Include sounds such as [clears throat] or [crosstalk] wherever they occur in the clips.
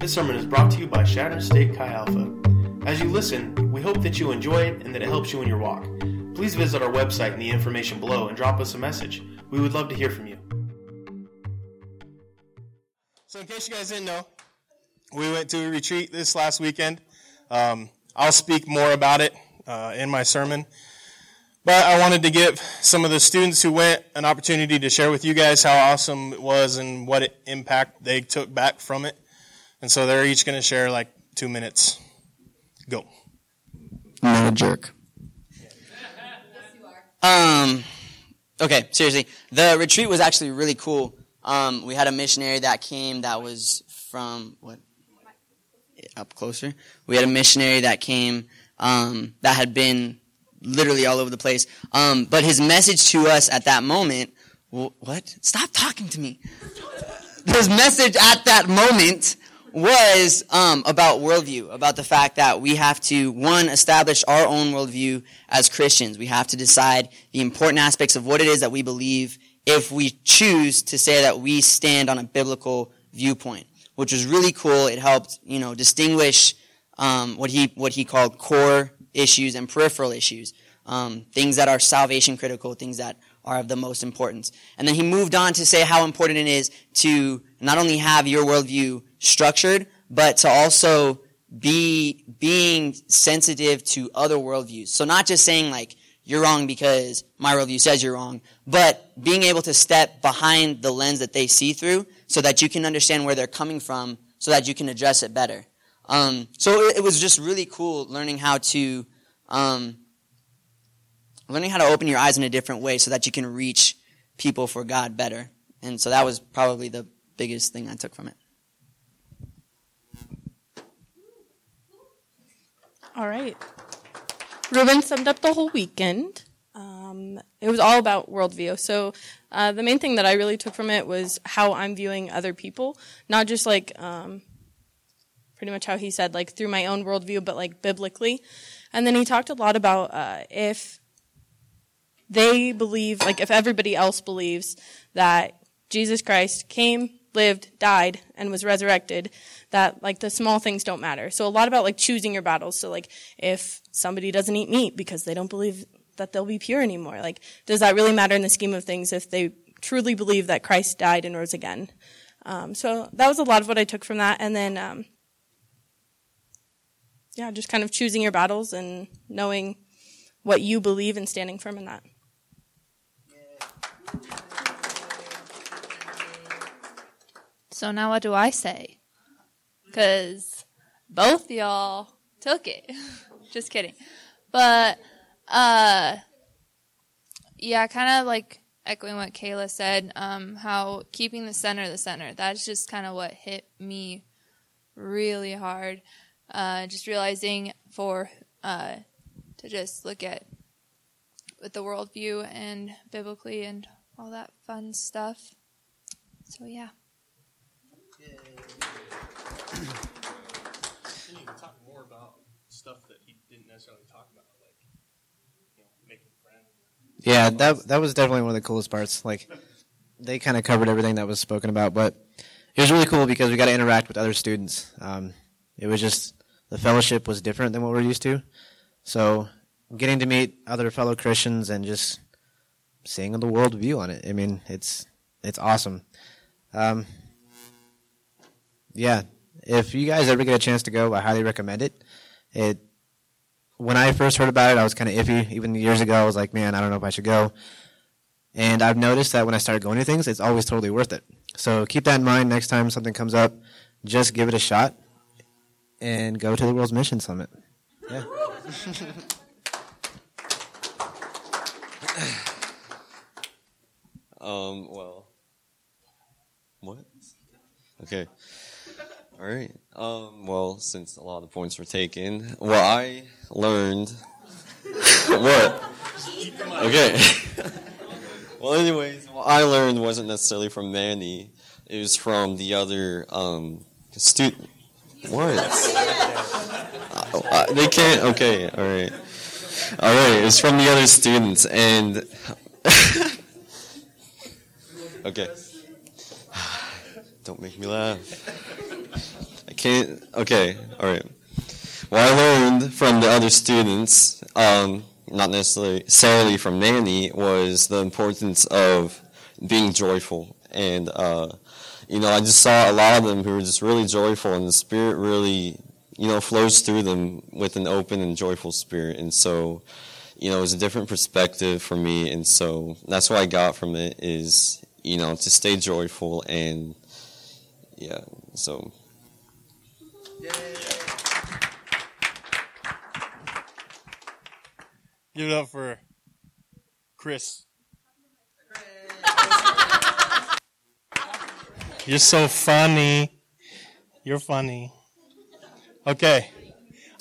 This sermon is brought to you by Chadron State Chi Alpha. As you listen, we hope that you enjoy it and that it helps you in your walk. Please visit our website in the information below and drop us a message. We would love to hear from you. So, in case you guys didn't know, we went to a retreat this last weekend. Um, I'll speak more about it uh, in my sermon. But I wanted to give some of the students who went an opportunity to share with you guys how awesome it was and what impact they took back from it. And so they're each going to share like two minutes. Go. I'm not a jerk. Um, okay, seriously. The retreat was actually really cool. Um, we had a missionary that came that was from, what? Up closer. We had a missionary that came, um, that had been literally all over the place. Um, but his message to us at that moment, what? Stop talking to me. [laughs] His message at that moment was um, about worldview, about the fact that we have to, one, establish our own worldview as Christians. We have to decide the important aspects of what it is that we believe if we choose to say that we stand on a biblical viewpoint, which was really cool. It helped, you know, distinguish um, what he what he called core issues and peripheral issues, um, things that are salvation critical, things that are of the most importance. And then he moved on to say how important it is to not only have your worldview structured, but to also be being sensitive to other worldviews. So not just saying like you're wrong because my worldview says you're wrong, but being able to step behind the lens that they see through so that you can understand where they're coming from so that you can address it better. Um, so it, it, was just really cool learning how to um, learning how to open your eyes in a different way so that you can reach people for God better. And so that was probably the biggest thing I took from it. All right. Ruben summed up the whole weekend. Um, it was all about worldview. So uh, the main thing that I really took from it was how I'm viewing other people, not just like um, pretty much how he said, like through my own worldview, but like biblically. And then he talked a lot about uh, if they believe, like if everybody else believes that Jesus Christ came, lived, died, and was resurrected, that like the small things don't matter. So a lot about like choosing your battles. So like if somebody doesn't eat meat because they don't believe that they'll be pure anymore, like does that really matter in the scheme of things if they truly believe that Christ died and rose again? Um, so that was a lot of what I took from that. And then, um, yeah, just kind of choosing your battles and knowing what you believe and standing firm in that. So now what do I say? Because both y'all took it. [laughs] Just kidding. But, uh, yeah, kind of like echoing what Kayla said, um, how keeping the center the center. That's just kind of what hit me really hard. Uh, just realizing for, uh, to just look at with the worldview and biblically and all that fun stuff. So yeah. Can you talk more about stuff that he didn't necessarily talk about, like you know, making friends? Yeah, that that was definitely one of the coolest parts. Like they kind of covered everything that was spoken about, but it was really cool because we got to interact with other students. Um, it was just the fellowship was different than what we're used to, so getting to meet other fellow Christians and just seeing the world view on it. I mean, it's it's awesome. Um, yeah, if you guys ever get a chance to go, I highly recommend it. It when I first heard about it, I was kind of iffy. Even years ago, I was like, man, I don't know if I should go. And I've noticed that when I started going to things, it's always totally worth it. So keep that in mind next time something comes up. Just give it a shot and go to the World's Mission Summit. Yeah. [laughs] um, well, what? Okay. All right. Um, well, since a lot of the points were taken, well, I learned. [laughs] what? Okay. [laughs] well, anyways, what I learned wasn't necessarily from Manny. It was from the other um, student. What? uh, they can't. Okay. All right. All right. It's from the other students, and [laughs] okay. Don't make me laugh I can't. okay, all right. What I learned from the other students, um, not necessarily from Manny, was the importance of being joyful. And, uh, you know, I just saw a lot of them who were just really joyful, and the Spirit really, you know, flows through them with an open and joyful spirit. And so, you know, it was a different perspective for me. And so that's what I got from it is, you know, to stay joyful and, yeah, so. Give it up for Chris. You're so funny. You're funny. Okay.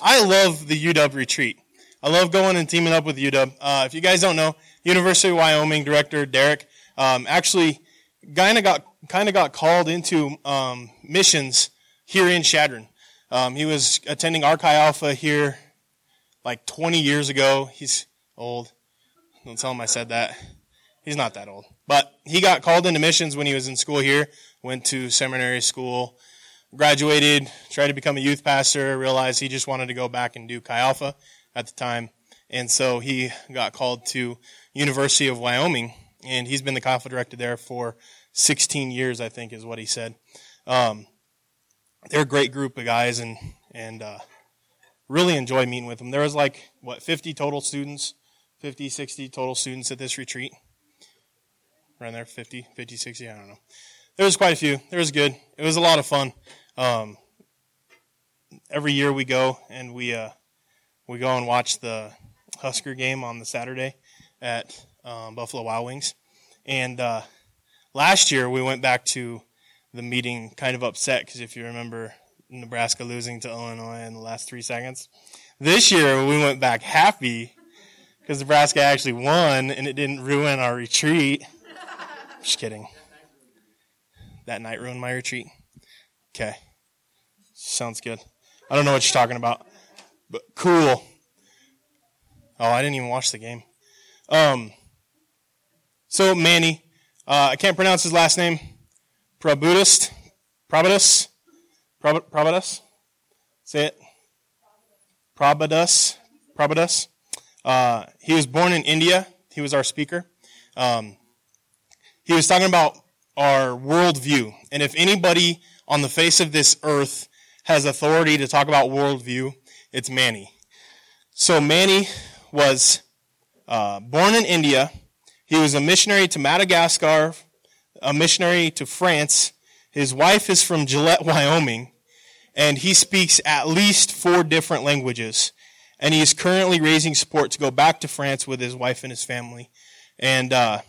I love the UW retreat. I love going and teaming up with UW. Uh, if you guys don't know, University of Wyoming director Derek um, actually kind of got kind of got called into um, missions here in Chadron. Um, he was attending Arch Alpha here like 20 years ago. He's old. Don't tell him I said that. He's not that old. But he got called into missions when he was in school here, went to seminary school, graduated, tried to become a youth pastor, realized he just wanted to go back and do Chi Alpha at the time. And so he got called to University of Wyoming, and he's been the Alpha director there for 16 years, I think is what he said. Um, they're a great group of guys, and, and, uh, really enjoy meeting with them. There was like, what, 50 total students, 50, 60 total students at this retreat. Around there, 50, 50, 60, I don't know. There was quite a few. It was good. It was a lot of fun. Um, every year we go and we, uh, we go and watch the Husker game on the Saturday at um, Buffalo Wild Wings. And uh, last year we went back to the meeting kind of upset because if you remember, Nebraska losing to Illinois in the last three seconds. This year we went back happy because Nebraska actually won and it didn't ruin our retreat. [laughs] Just kidding. That night ruined my retreat. Okay. Sounds good. I don't know what you're talking about, but cool. Oh, I didn't even watch the game. Um, so Manny, uh, I can't pronounce his last name. Prabudist, Prabudus, Prabudus. Say it. Prabhudas. Prabhudas. Uh, he was born in India. He was our speaker. Um, he was talking about our worldview. And if anybody on the face of this earth has authority to talk about worldview, it's Manny. So Manny was uh, born in India. He was a missionary to Madagascar, a missionary to France. His wife is from Gillette, [laughs] Wyoming, and he speaks at least four different languages. And he is currently raising support to go back to France with his wife and his family. And uh,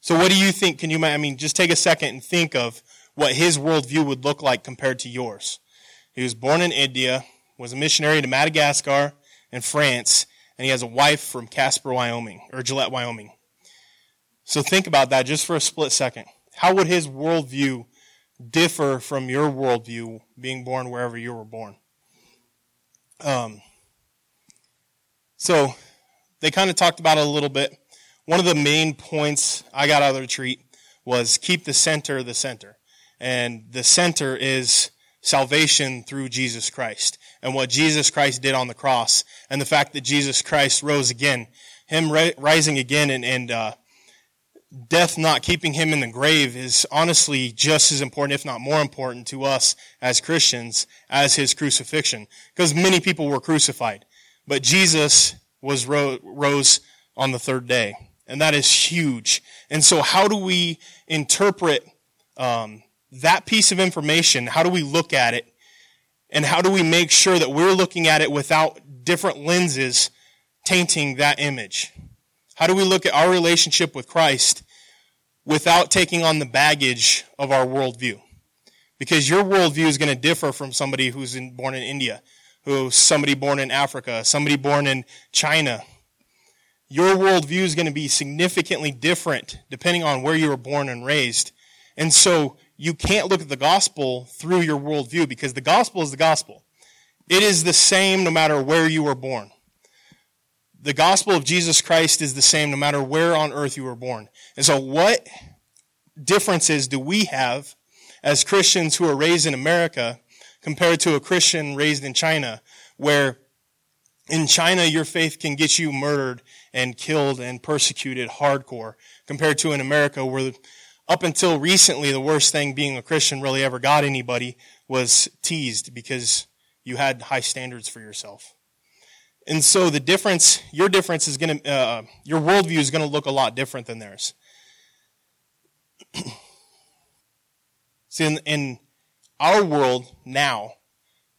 so, what do you think? Can you? I mean, just take a second and think of what his worldview would look like compared to yours. He was born in India, was a missionary to Madagascar and France, and he has a wife from Casper, Wyoming, or Gillette, Wyoming. So think about that just for a split second. How would his worldview differ from your worldview being born wherever you were born? Um, so they kind of talked about it a little bit. One of the main points I got out of the retreat was keep the center the center. And the center is salvation through Jesus Christ and what Jesus Christ did on the cross and the fact that Jesus Christ rose again. Him rising again and, and uh, death not keeping him in the grave is honestly just as important, if not more important to us as Christians as his crucifixion. Because many people were crucified. But Jesus was ro- rose on the third day. And that is huge. And so how do we interpret um, that piece of information? How do we look at it? And how do we make sure that we're looking at it without different lenses tainting that image? How do we look at our relationship with Christ without taking on the baggage of our worldview? Because your worldview is going to differ from somebody who's in, born in India, who's somebody born in Africa, somebody born in China. Your worldview is going to be significantly different depending on where you were born and raised. And so you can't look at the gospel through your worldview because the gospel is the gospel. It is the same no matter where you were born. The gospel of Jesus Christ is the same no matter where on earth you were born. And so what differences do we have as Christians who are raised in America compared to a Christian raised in China, where in China your faith can get you murdered and killed and persecuted hardcore, compared to in America where up until recently the worst thing being a Christian really ever got anybody was teased because you had high standards for yourself. And so the difference, your difference is going to, uh, your worldview is going to look a lot different than theirs. [clears throat] See, in, in our world now,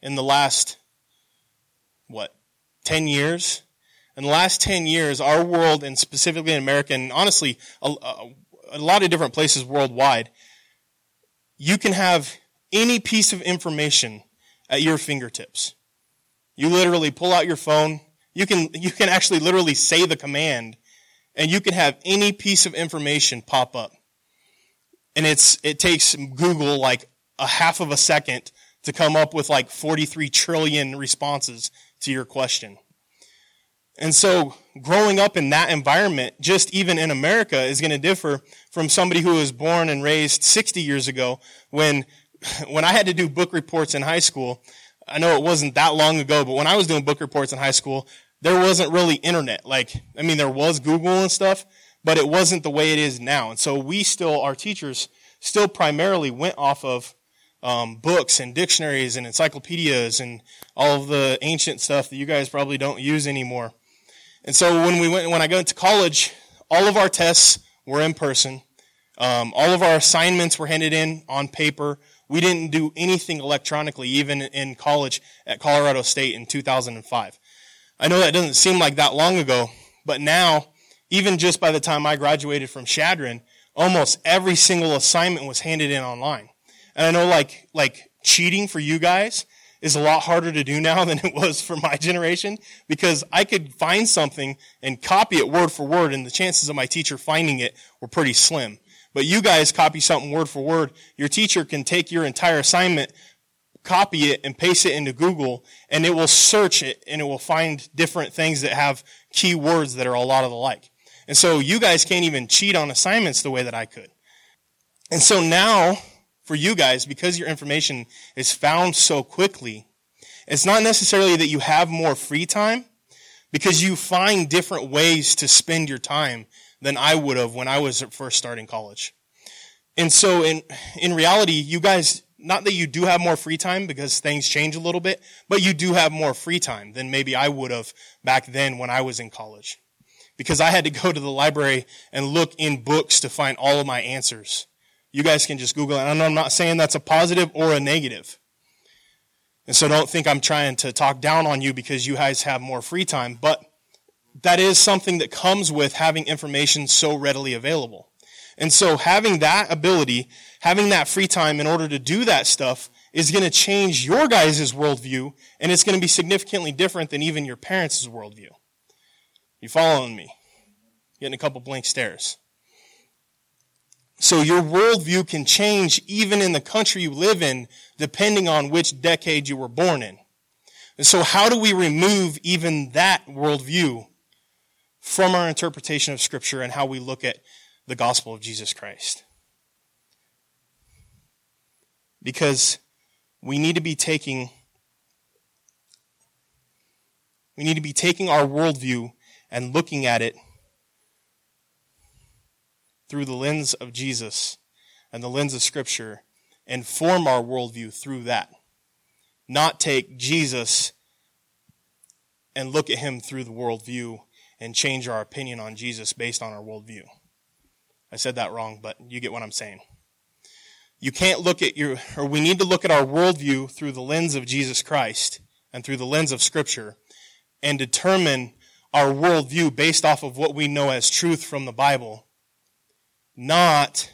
in the last, what, 10 years? In the last 10 years, our world, and specifically in America, and honestly, a, a, a lot of different places worldwide, you can have any piece of information at your fingertips. You literally pull out your phone. You can, you can actually literally say the command and you can have any piece of information pop up. And it's, it takes Google like a half of a second to come up with like 43 trillion responses to your question. And so growing up in that environment, just even in America, is going to differ from somebody who was born and raised 60 years ago when, when I had to do book reports in high school I know it wasn't that long ago, but when I was doing book reports in high school, there wasn't really internet. Like, I mean, there was Google and stuff, but it wasn't the way it is now. And so we still, our teachers still primarily went off of um, books and dictionaries and encyclopedias and all of the ancient stuff that you guys probably don't use anymore. And so when we went, when I got to college, all of our tests were in person. Um, all of our assignments were handed in on paper. We didn't do anything electronically, even in college at Colorado State in 2005. I know that doesn't seem like that long ago, but now, even just by the time I graduated from Chadron, almost every single assignment was handed in online. And I know like, like cheating for you guys is a lot harder to do [laughs] now than it was for my generation because I could find something and copy it word for word and the chances of my teacher finding it were pretty slim. But you guys copy something word for word. Your teacher can take your entire assignment, copy it, and paste it into Google, and it will search it, and it will find different things that have key words that are a lot of the like. And so you guys can't even cheat on assignments the way that I could. And so now, for you guys, because your information is found so quickly, it's not necessarily that you have more free time, because you find different ways to spend your time than I would have when I was first starting college. And so in, in reality, you guys, not that you do have more free time because things change a little bit, but you do have more free time than maybe I would have back then when I was in college. Because I had to [laughs] go to the library and look in books to find all of my answers. You guys can just Google it. And I'm not saying that's a positive or a negative. And so don't think I'm trying to talk down on you because you guys have more free time, but that is something that comes with having information so readily available. And so having that ability, having that free time in order to do that stuff is going to change your guys' worldview and it's going to be significantly different than even your parents' worldview. You following me? Getting a couple blank stares. So your worldview can change even in the country you live in, depending on which decade you were born in. And so how do we remove even that worldview from our interpretation of Scripture and how we look at the gospel of Jesus Christ. Because we need to be taking we need to be taking our worldview and looking at it through the lens of Jesus and the lens of Scripture and form our worldview through that. Not take Jesus and look at him through the worldview and change our opinion on Jesus based on our worldview. I said that wrong, but you get what I'm saying. You can't look at your, or we need to look at our worldview through the lens of Jesus Christ and through the lens of Scripture and determine our worldview based off of what we know as truth from the Bible, not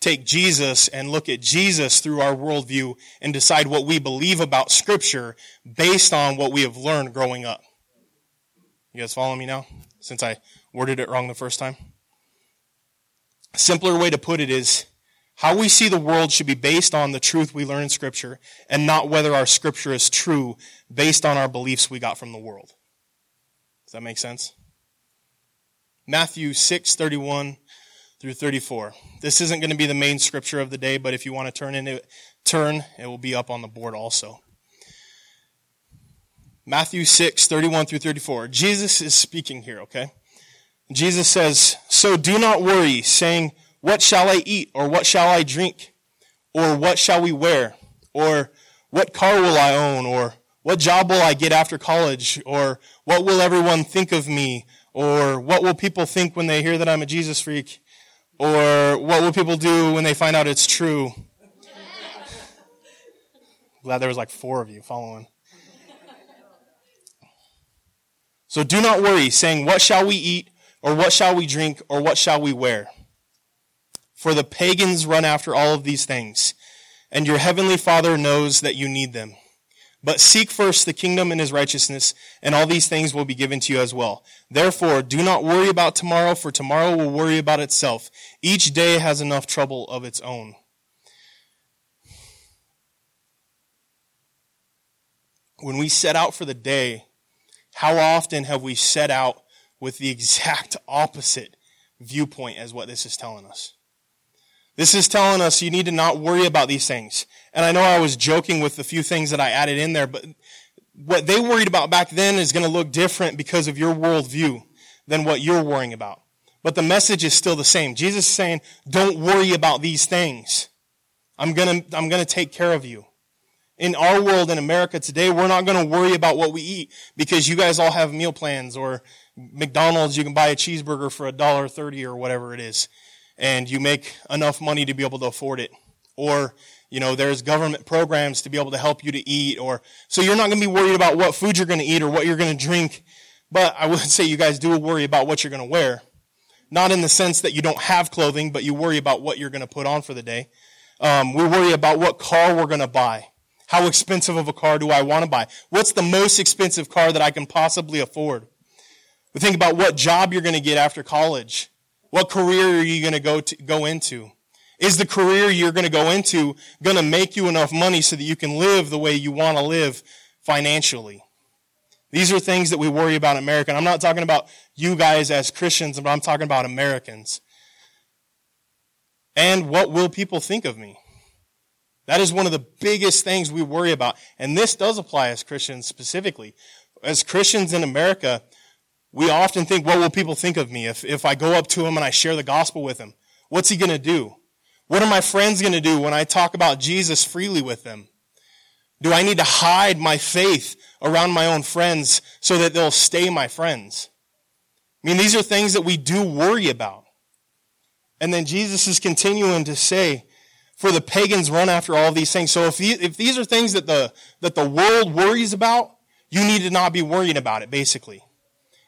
take Jesus and look at Jesus through our worldview and decide what we believe about Scripture based on what we have learned growing up. You guys follow me now? Since I worded it wrong the first time? A simpler way to put it is how we see the world should be based on the truth we learn in Scripture and not whether our Scripture is true based on our beliefs we got from the world. Does that make sense? Matthew 6:31 through 34. This isn't going to be the main scripture of the day, but if you want to turn in it, turn, it will be up on the board also. Matthew 6, 31 through 34. Jesus is speaking here, okay? Jesus says, So do not worry, saying, What shall I eat? Or what shall I drink? Or what shall we wear? Or what car will I own? Or what job will I get after college? Or what will everyone think of me? Or what will people think when they hear that I'm a Jesus freak? Or what will people do when they find out it's true? [laughs] Glad there was like four of you following. So do not worry, saying, What shall we eat? Or what shall we drink? Or what shall we wear? For the pagans run after all of these things, and your heavenly Father knows that you need them. But seek first the kingdom and his righteousness, and all these things will be given to you as well. Therefore, do not worry about tomorrow, for tomorrow will worry about itself. Each day has enough trouble of its own. When we set out for the day, how often have we set out with the exact [laughs] opposite viewpoint as what this is telling us? This is telling us you need to not worry about these things. And I know I was joking with the few things that I added in there, but what they worried about back then is going to look different because of your worldview than what you're worrying about. But the message is still the same. Jesus is saying, don't worry about these things. I'm gonna, I'm gonna take care of you. In our world in America today, we're not gonna worry about what we eat because you guys all have meal plans or McDonald's, you can buy a cheeseburger for a dollar thirty or whatever it is. And you make enough money to be able to afford it. Or you know, there's government programs to be able to help you to eat or, so you're not going to be worried about what food you're going to eat or what you're going to drink. But I would [laughs] say you guys do worry about what you're going to wear. Not in the sense that you don't have clothing, but you worry about what you're going to put on for the day. Um, we worry about what car we're going to buy. How expensive of a car do I want to buy? What's the most expensive car that I can possibly afford? We think about what job you're going to get after college. What career are you going to go to, go into? Is the career you're going to go into going to make you enough money so that you can live the way you want to live financially? These are things that we worry about in America. And I'm not talking about you guys as Christians, but I'm talking about Americans. And what will people think of me? That is one of the biggest things we worry about. And this does apply as Christians specifically. As Christians in America, we often think, what will people think of me if, if I go up to him and I share the gospel with him? What's he going to do? What are my friends going to do when I talk about Jesus freely with them? Do I need to hide my faith around my own friends so that they'll stay my friends? I mean, these are things that we do worry about. And then Jesus is continuing to say, for the pagans run after all these things. So if, these, if these are things that the, that the world worries about, you need to not be worrying about it, basically.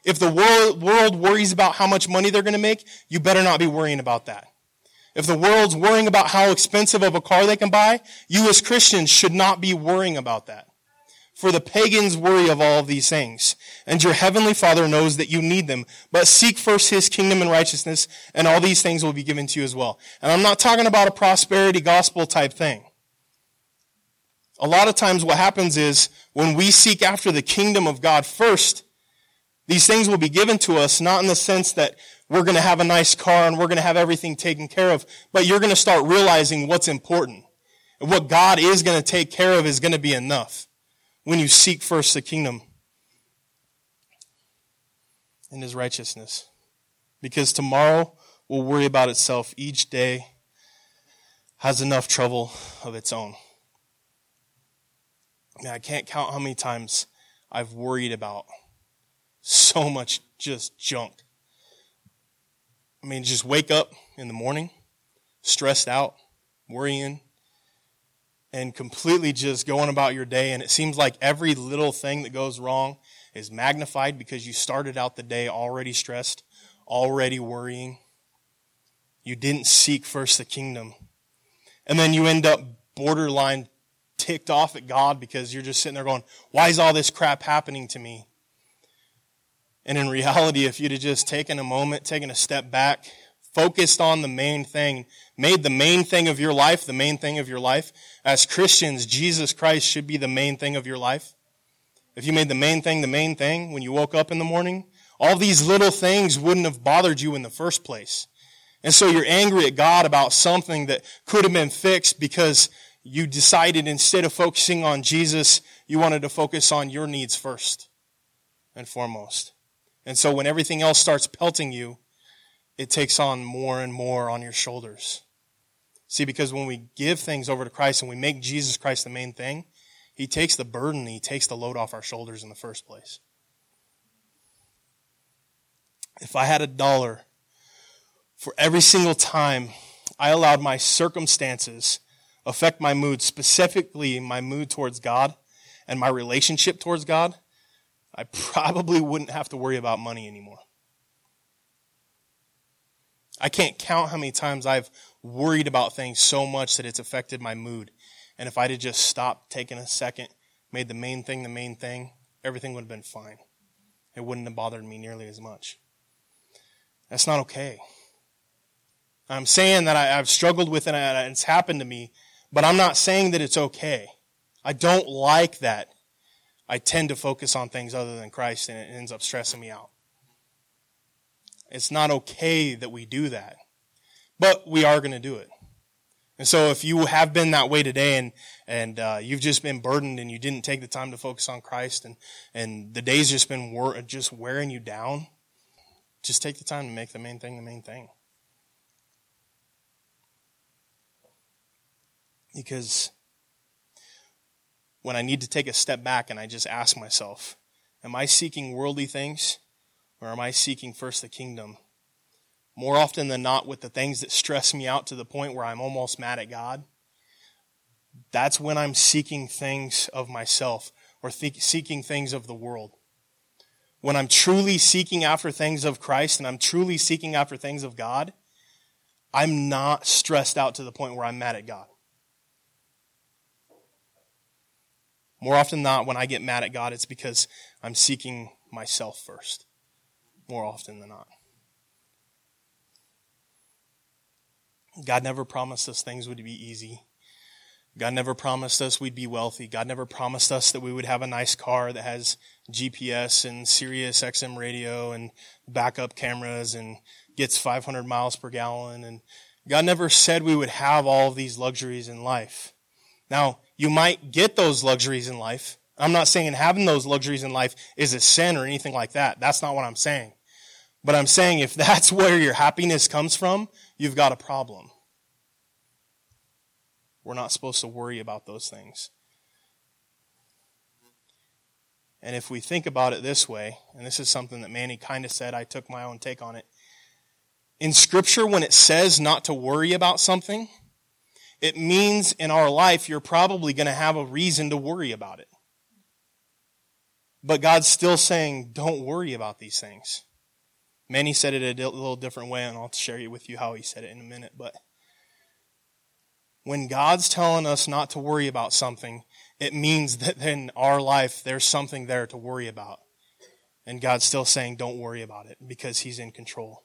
If the world, world worries about how much money they're going to make, you better not be worrying about that. If the world's worrying about how expensive of a car they can buy, you as Christians should not be worrying about that. For the pagans worry of all of these things. And your heavenly Father knows that you need them. But seek first His kingdom and righteousness, and all these things will be given to you as well. And I'm not talking about a prosperity gospel type thing. A lot of times what happens is when we seek after the kingdom of God first, these things will be given to us, not in the sense that we're going to have a nice car and we're going to have everything taken care of. But you're going to start realizing what's important. And what God is going to take care of is going to be enough when you seek first the kingdom and his righteousness. Because tomorrow will worry about itself. Each day has enough trouble of its own. Man, I can't count how many times I've worried about so much just junk I mean, just wake up in the morning, stressed out, worrying, and completely just going about your day. And it seems like every little thing that goes wrong is magnified because you started out the day already stressed, already worrying. You didn't seek first the kingdom. And then you end up borderline ticked off at God because you're just sitting there going, why is all this crap happening to me? And in reality, if you'd have just taken a moment, taken a step back, focused on the main thing, made the main thing of your life the main thing of your life, as Christians, Jesus Christ should be the main thing of your life. If you made the main thing the main thing when you woke up in the morning, all these little things wouldn't have bothered you in the first place. And so you're angry at God about something that could have been fixed because you decided instead of focusing on Jesus, you wanted to focus on your needs first and foremost. And so when everything else starts pelting you, it takes on more and more on your shoulders. See, because when we give things over to Christ and we make Jesus Christ the main thing, He takes the burden, He takes the load off our shoulders in the first place. If I had a dollar for every single time I allowed my circumstances affect my mood, specifically my mood towards God and my relationship towards God, I probably wouldn't have to worry about money anymore. I can't count how many times I've worried about things so much that it's affected my mood. And if I'd have just stopped, taken a second, made the main thing the main thing, everything would have been fine. It wouldn't have bothered me nearly as much. That's not okay. I'm saying that I, have struggled with it and it's happened to me, but I'm not saying that it's okay. I don't like that. I tend to focus on things other than Christ and it ends up stressing me out. It's not okay that we do that, but we are going to do it. And so if you have been that way today and, and, uh, you've just been burdened and you didn't take the time to focus on Christ and, and the day's just been wor- just wearing you down, just take the time to make the main thing the main thing. Because when I need to take a step back and I just ask myself, am I seeking worldly things or am I seeking first the kingdom? More often than not, with the things that stress me out to the point where I'm almost mad at God, that's when I'm seeking things of myself or th- seeking things of the world. When I'm truly seeking after things of Christ and I'm truly seeking after things of God, I'm not stressed out to the point where I'm mad at God. More often than not, when I get mad at God, it's because I'm seeking myself first. More often than not. God never promised us things would be easy. God never promised us we'd be wealthy. God never promised us that we would have a nice car that has GPS and Sirius XM radio and backup cameras and gets 500 miles per gallon. And God never said we would have all of these luxuries in life. Now, you might get those luxuries in life. I'm not saying having those luxuries in life is a sin or anything like that. That's not what I'm saying. But I'm saying if [laughs] that's where your happiness comes from, you've got a problem. We're not supposed to worry about those things. And if we think about it this way, and this is something that Manny kind of said, I took my own take on it. In Scripture, when it says not to worry about something, it means in our life you're probably going to have a reason to worry about it. But God's still saying, don't worry about these things. Manny said it a little different way, and I'll share with you how he said it in a minute. But when God's telling us not to worry about something, it means [laughs] that in our life there's something there to worry about. And God's still saying, don't worry about it because He's in control.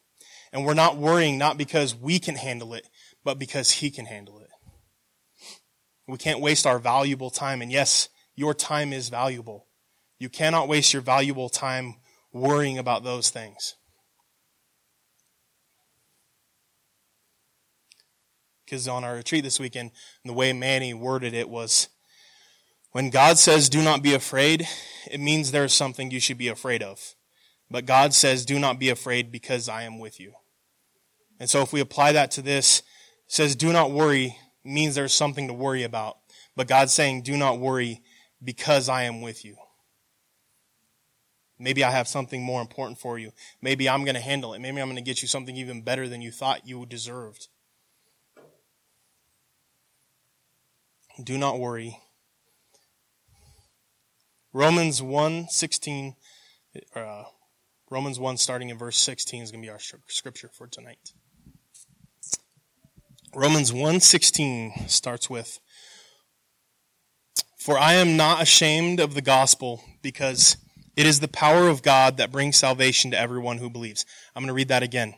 And we're not worrying not because we can handle it, but because He can handle it. We can't waste our valuable time. And yes, your time is valuable. You cannot waste your valuable time worrying about those things. Because on our retreat this weekend, the way Manny worded it was when God says, do not be afraid, it means there's something you should be afraid of. But God says, do not be afraid because I am with you. And so if we apply that to this, says, do not worry means there's something to worry about. But God's saying, do not worry because I am with you. Maybe I have something more important for you. Maybe I'm going to handle it. Maybe I'm going to get you something even better than you thought you deserved. Do not worry. Romans 1 16, uh, Romans 1 starting in verse 16 is going to be our scripture for tonight. Romans 1:16 starts with For I am not ashamed of the gospel because it is the power of God that brings salvation to everyone who believes. I'm going to read that again.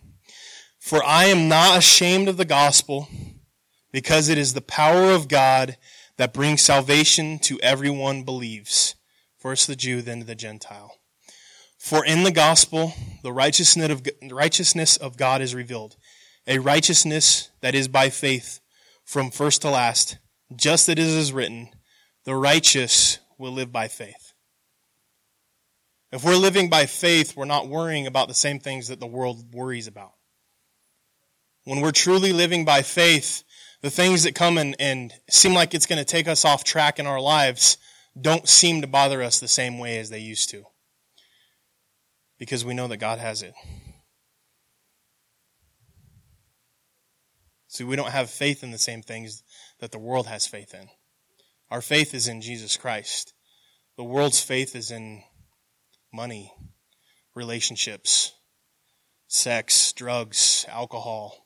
For I am not ashamed of the gospel because it is the power of God that brings salvation to everyone believes. First the Jew, then the Gentile. For in the gospel, the righteousness of, righteousness of God is revealed a righteousness that is by faith from first to last, just as it is written, the righteous will live by faith. If we're living by faith, we're not worrying about the same things that the world worries about. When we're truly living by faith, the things that come and, and seem like it's going to take us off track in our lives don't seem to bother us the same way as they used to. Because we know that God has it. See, we don't have faith in the same things that the world has faith in. Our faith is in Jesus Christ. The world's faith is in money, relationships, sex, drugs, alcohol.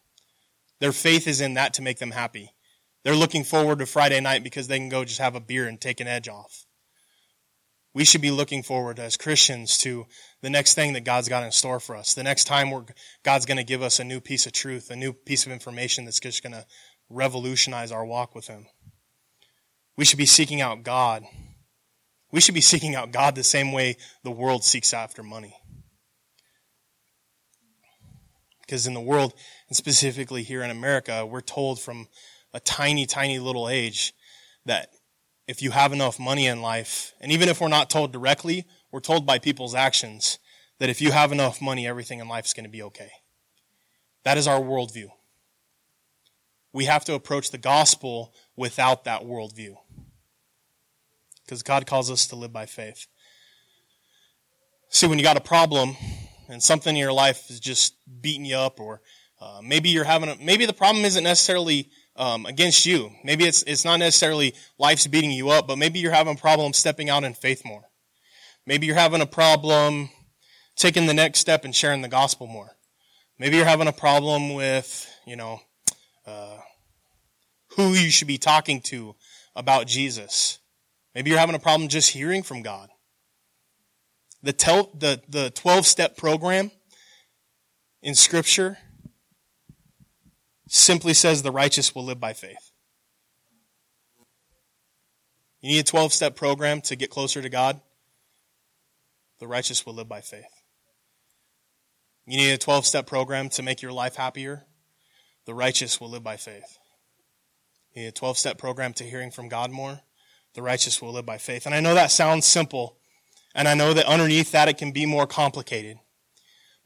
Their faith is in that to make them happy. They're looking forward to Friday night because they can go just have a beer and take an edge off. We should be looking forward as Christians to the next thing that God's got in store for us. The next time we're, God's going to give us a new piece of truth, a new piece of information that's just going to revolutionize our walk with Him. We should be seeking out God. We should be seeking out God the same way the world seeks after money. Because in the world, and specifically here in America, we're told from a tiny, tiny little age that if you have enough money in life, and even if we're not told directly, we're told by people's actions that if you have enough money, everything in life is going to be okay. That is our worldview. We have to approach the gospel without that worldview. Because God calls us to live by faith. See, when you got a problem and something in your life is just beating you up, or uh, maybe you're having a, maybe the problem isn't necessarily um, against you. Maybe it's it's not necessarily life's beating you up, but maybe you're having a problem stepping out in faith more. Maybe you're having a problem taking the next step and sharing the gospel more. Maybe you're having a problem with you know uh, who you should be talking to about Jesus. Maybe you're having a problem just hearing from God. The, tel- the, the 12 step program in Scripture simply says the righteous will live by faith. You need a 12 step program to get closer to God? The righteous will live by faith. You need a 12 step program to make your life happier? The righteous will live by faith. You need a 12 step program to hearing from God more? The righteous will live by faith. And I know that sounds simple, and I know that underneath that it can be more complicated.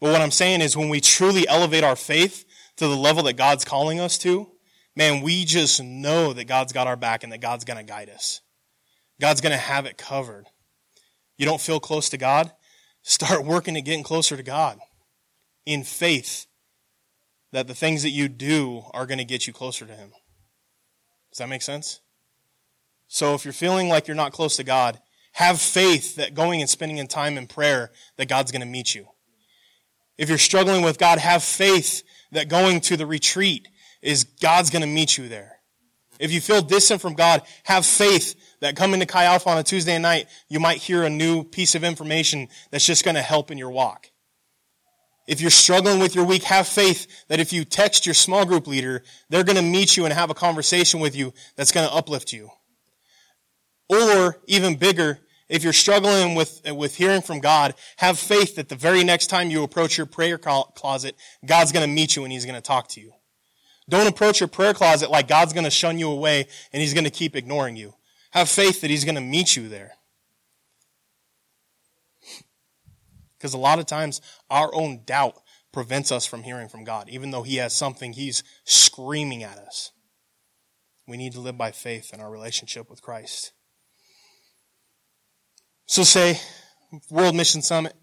But what I'm saying is when we truly elevate our faith to the level that God's calling us to, man, we just know that God's got our back and that God's going to guide us. God's going to have it covered. You don't feel close to God? Start working at getting closer to God in faith that the things that you do are going to get you closer to Him. Does that make sense? So if you're feeling like you're not close to God, have faith that going and spending in time in prayer, that God's going to meet you. If you're struggling with God, have faith that going to the retreat is God's going to meet you there. If you feel distant from God, have faith that coming to Chi Alpha on a Tuesday night, you might hear a new piece of information that's just going to help in your walk. If you're struggling with your week, have faith that if you text your small group leader, they're going to meet you and have a conversation with you that's going to uplift you. Or even bigger, if you're struggling with, with hearing from God, have faith that the very next time you approach your prayer closet, God's going to meet you and He's going to talk to you. Don't approach your prayer closet like God's going to shun you away and He's going to keep ignoring you. Have faith that He's going to meet you there. Because a lot of times our own doubt prevents us from hearing from God, even though He has something He's screaming at us. We need to live by faith in our relationship with Christ. So say, World Mission Summit,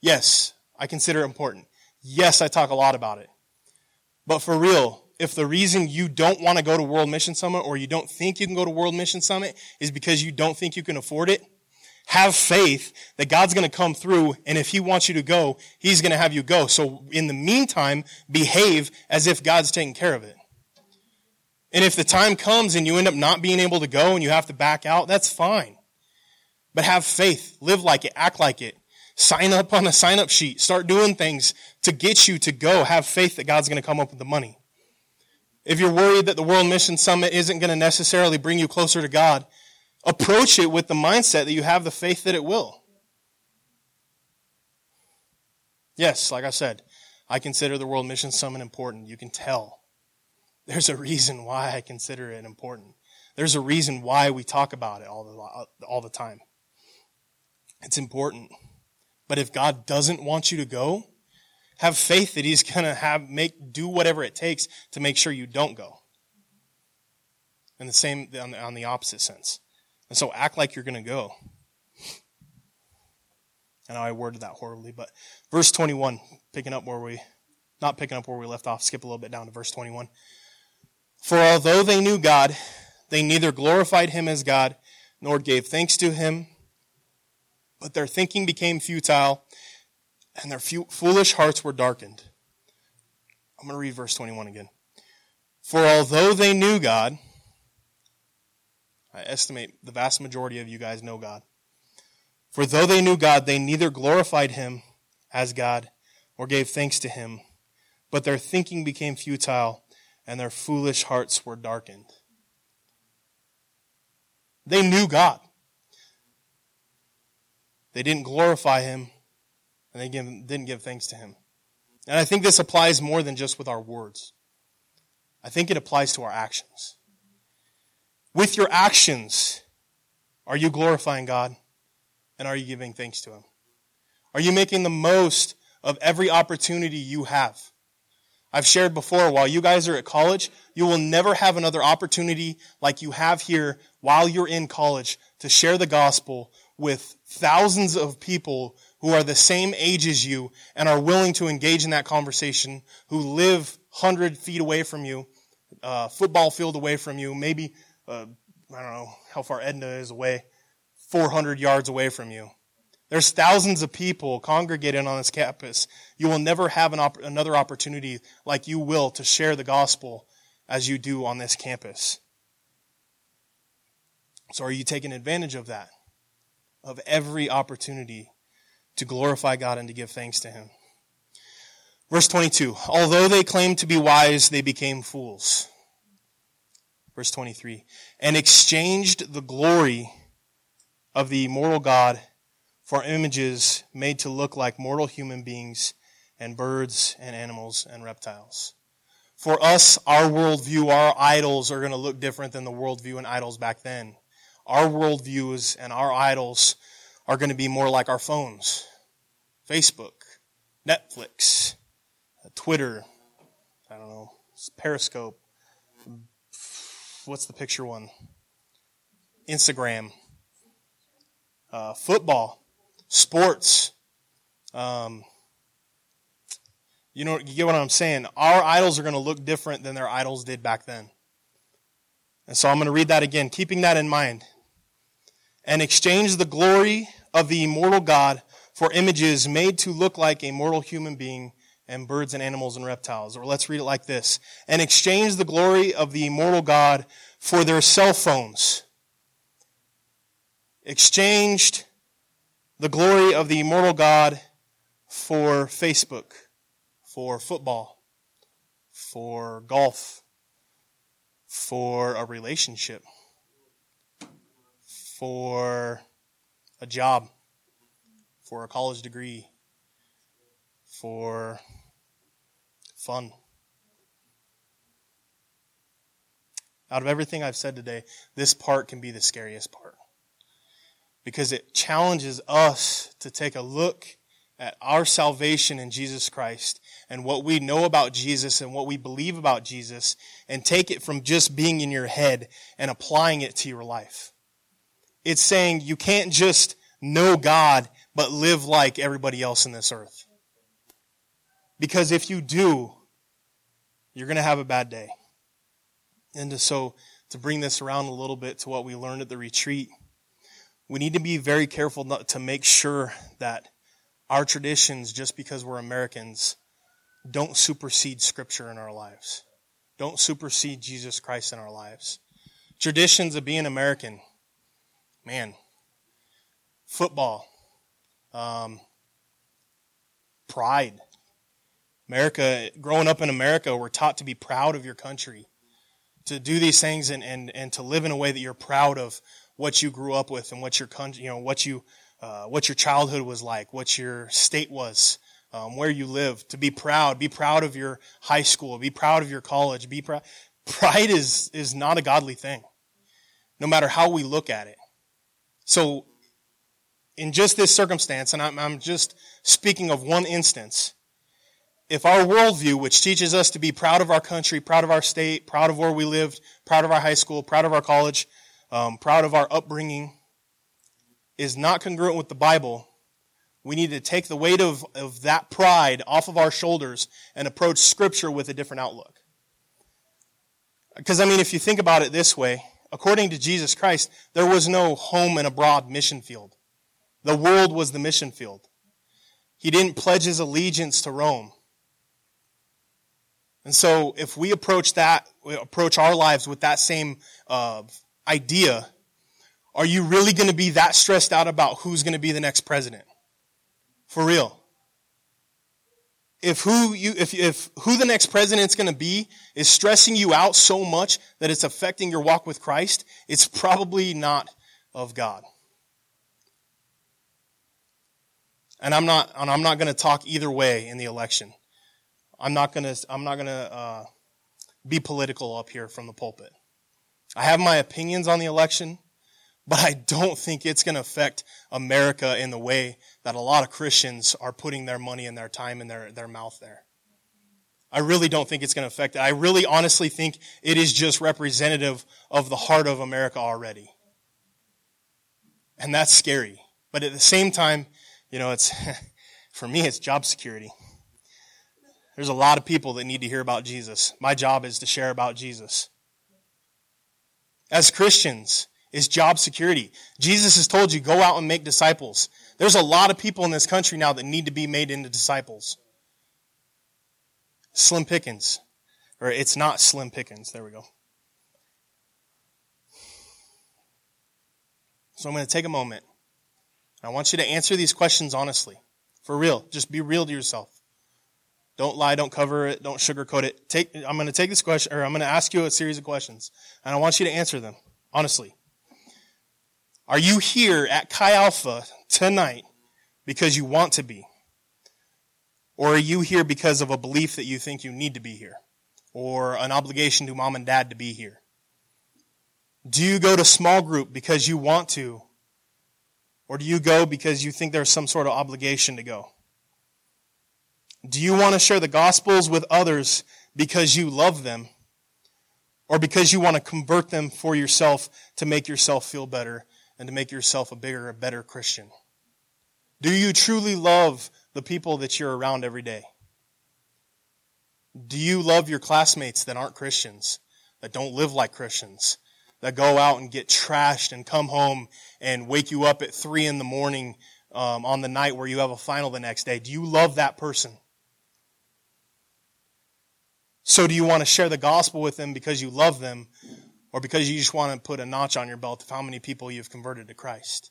yes, I consider it important. Yes, I talk a lot about it. But for real, if the reason you don't want to go to World Mission Summit or you don't think you can go to World Mission Summit is because you don't think you can afford it, have faith that God's going to come through and if he wants you to go, he's going to have you go. So in the meantime, behave as if God's taking care of it. And if the time comes and you end up not being able to go and you have to back out, that's fine. But have faith. Live like it. Act like it. Sign up on a sign up sheet. Start doing things to get you to go. Have faith that God's going to come up with the money. If you're worried that the World Mission Summit isn't going to necessarily bring you closer to God, approach it with the mindset that you have the faith that it will. Yes, like I said, I consider the World Mission Summit important. You can tell. There's a reason why I consider it important. There's a reason why we talk about it all the, all the time. It's important. But if God doesn't want you to go, have faith that He's [laughs] going to have, make, do whatever it takes to make sure you don't go. And the same on the, on the opposite sense. And so act like you're going to go. I know I worded that horribly, but verse 21, picking up where we, not picking up where we left off, skip a little bit down to verse 21. For although they knew God, they neither glorified him as God nor gave thanks to him, but their thinking became futile and their foolish hearts were darkened. I'm going to read verse 21 again. For although they knew God, I estimate the vast majority of you guys know God. For though they knew God, they neither glorified him as God or gave thanks to him, but their thinking became futile and their foolish hearts were darkened. They knew God. They didn't glorify him and they didn't give thanks to him. And I think this applies more than just with our words. I think it applies to our actions. With your actions, are you glorifying God? And are you giving thanks to Him? Are you making the most of every opportunity you have? I've shared before, while you guys are at college, you will never have another opportunity like you have here while you're in college to share the gospel with thousands of people who are the same age as you and are willing to engage in that conversation, who live 100 feet away from you, uh, football field away from you, maybe uh, I don't know how far Edna is away, 400 yards away from you. There's thousands of people congregating on this campus. You will never have an op- another opportunity like you will to share the gospel as you do on this campus. So are you taking advantage of that? Of every opportunity to glorify God and to give thanks to Him. Verse 22. Although they claimed to be wise, they became fools. Verse 23. And exchanged the glory of the immortal God for images made to look like mortal human beings and birds and animals and reptiles. For us, our worldview, our idols are going to look different than the worldview and idols back then. Our worldviews and our idols are going to be more like our phones. Facebook, Netflix, Twitter, I don't know, Periscope, what's the picture one? Instagram, uh, football, sports. Um, you know, you get what I'm saying. Our idols are going to look different than their idols did back then. And so I'm going to read that again, keeping that in mind. And exchange the glory of the immortal God for images made to look like a mortal human being and birds and animals and reptiles. Or let's read it like this. And exchange the glory of the immortal God for their cell phones. Exchanged the glory of the immortal God for Facebook, for football, for golf, for a relationship, for a job, for a college degree, for fun. Out of everything I've said today, this part can be the scariest part. Because it challenges us to take a look at our salvation in Jesus Christ and what we know about Jesus and what we believe about Jesus and take it from just being in your head and applying it to your life. It's saying you can't just know God but live like everybody else in this earth. Because if you do, you're going to have a bad day. And so, to bring this around a little bit to what we learned at the retreat, we need to be very careful to make sure that our traditions, just because we're Americans, don't supersede Scripture in our lives. Don't supersede Jesus Christ in our lives. Traditions of being American, man, football, um, pride, America, growing up in America, we're taught to be proud of your country, to do these things and, and, and to live in a way that you're proud of what you grew up with and what your country, you know, what you, uh, what your childhood was like, what your state was, um, where you live, to be proud. Be proud of your high school. Be proud of your college. Be proud. Pride is, is not a godly thing, no matter how we look at it. So, in just this circumstance, and I'm, I'm just speaking of one instance, if our worldview, which teaches us to be proud of our country, proud of our state, proud of where we lived, proud of our high school, proud of our college, um, proud of our upbringing, is not congruent with the Bible, we need to take the weight of, of that pride off of our shoulders and approach Scripture with a different outlook. Because, I mean, if you think about it this way, according to Jesus Christ, there was no home and abroad mission field. The world was the mission field. He didn't pledge his allegiance to Rome. And so, if we approach that, we approach our lives with that same uh, idea, are you really going to be that stressed out about who's going to be the next president? For real. If who you, if, if who the next president's going to be is stressing you out so much that it's affecting your walk with Christ, it's probably not of God. And I'm not, and I'm not going to talk either way in the election. I'm not gonna, I'm not gonna, uh, be political up here from the pulpit. I have my opinions on the election, but I don't think it's gonna affect America in the way that a lot of Christians are putting their money and their time and their, their mouth there. I really don't think it's going to affect it. I really honestly think it is just representative of the heart of America already. And that's scary. But at the same time, you know, it's, [laughs] for me, it's job security. There's a lot of people that need to hear about Jesus. My job is to share about Jesus. As Christians, is job security. Jesus has told you, go out and make disciples. There's a lot of people in this country now that need to be made into disciples. Slim pickings. Or it's not slim pickings. There we go. So I'm going to take a moment. I want you to answer these questions honestly. For real. Just be real to yourself. Don't lie, don't cover it, don't sugarcoat it. Take, I'm going to take this question, or I'm going to ask you a series of questions, and I want you to answer them, honestly. Are you here at Chi Alpha tonight because you want to be? Or are you here because of a belief that you think you need to be here? Or an obligation to mom and dad to be here? Do you go to small group because you want to? Or do you go because you think there's some sort of obligation to go? Do you want to share the gospels with others because you love them? Or because you want to convert them for yourself to make yourself feel better and to make yourself a bigger, a better Christian? Do you truly love the people that you're around every day? Do you love your classmates that aren't Christians, that don't live like Christians, that go out and get trashed and come home and wake you up at three in the morning um, on the night where you have a final the next day? Do you love that person? So do you want to share the gospel with them because you love them or because you just want to put a notch on your belt of how many people you've converted to Christ?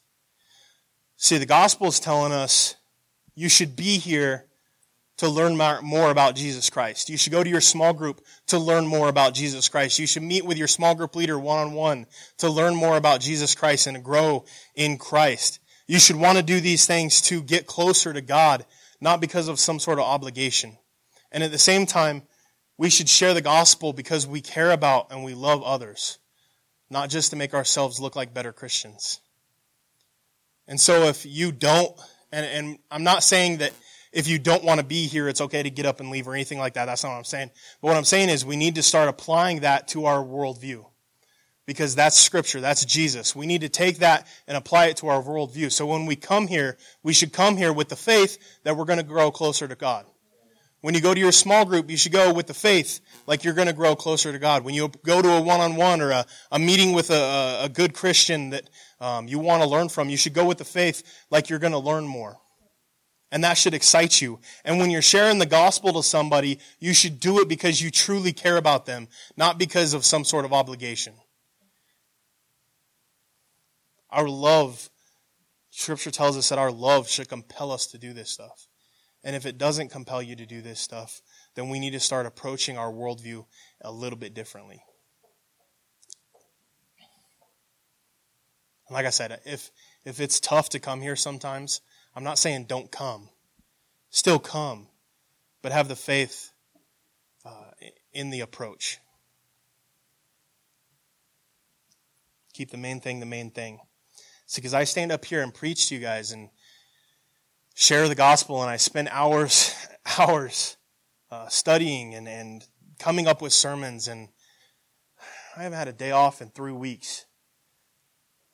See, the gospel is telling us you should be here to learn more about Jesus Christ. You should go to your small group to learn more about Jesus Christ. You should meet with your small group leader one on one to learn more about Jesus Christ and grow in Christ. You should want to do these things to get closer to God, not because of some sort of obligation. And at the same time, we should share the gospel because we care about and we love others, not just to make ourselves look like better Christians. And so if you don't, and, and I'm not saying that if you don't want to be here, it's okay to get up and leave or anything like that. That's not what I'm saying. But what I'm saying is we need to start applying that to our worldview. Because that's scripture. That's Jesus. We need to take that and apply it to our worldview. So when we come here, we should come here with the faith that we're going to grow closer to God. When you go to your small group, you should go with the faith like you're going to grow closer to God. When you go to a one-on-one or a, a meeting with a, a good Christian that um, you want to learn from, you should go with the faith like you're going to learn more. And that should excite you. And when you're sharing the gospel to somebody, you should do it because you truly care about them, not because of some sort of obligation. Our love, Scripture tells us that our love should compel us to do this stuff. And if it doesn't compel you to do this stuff, then we need to start approaching our worldview a little bit differently. And like I said, if if it's tough to come here sometimes, I'm not saying don't come. Still come, but have the faith uh, in the approach. Keep the main thing the main thing. See, because I stand up here and preach to you guys and share the gospel, and I spend hours, [laughs] hours uh, studying and, and coming up with sermons, and I haven't had a day off in three weeks.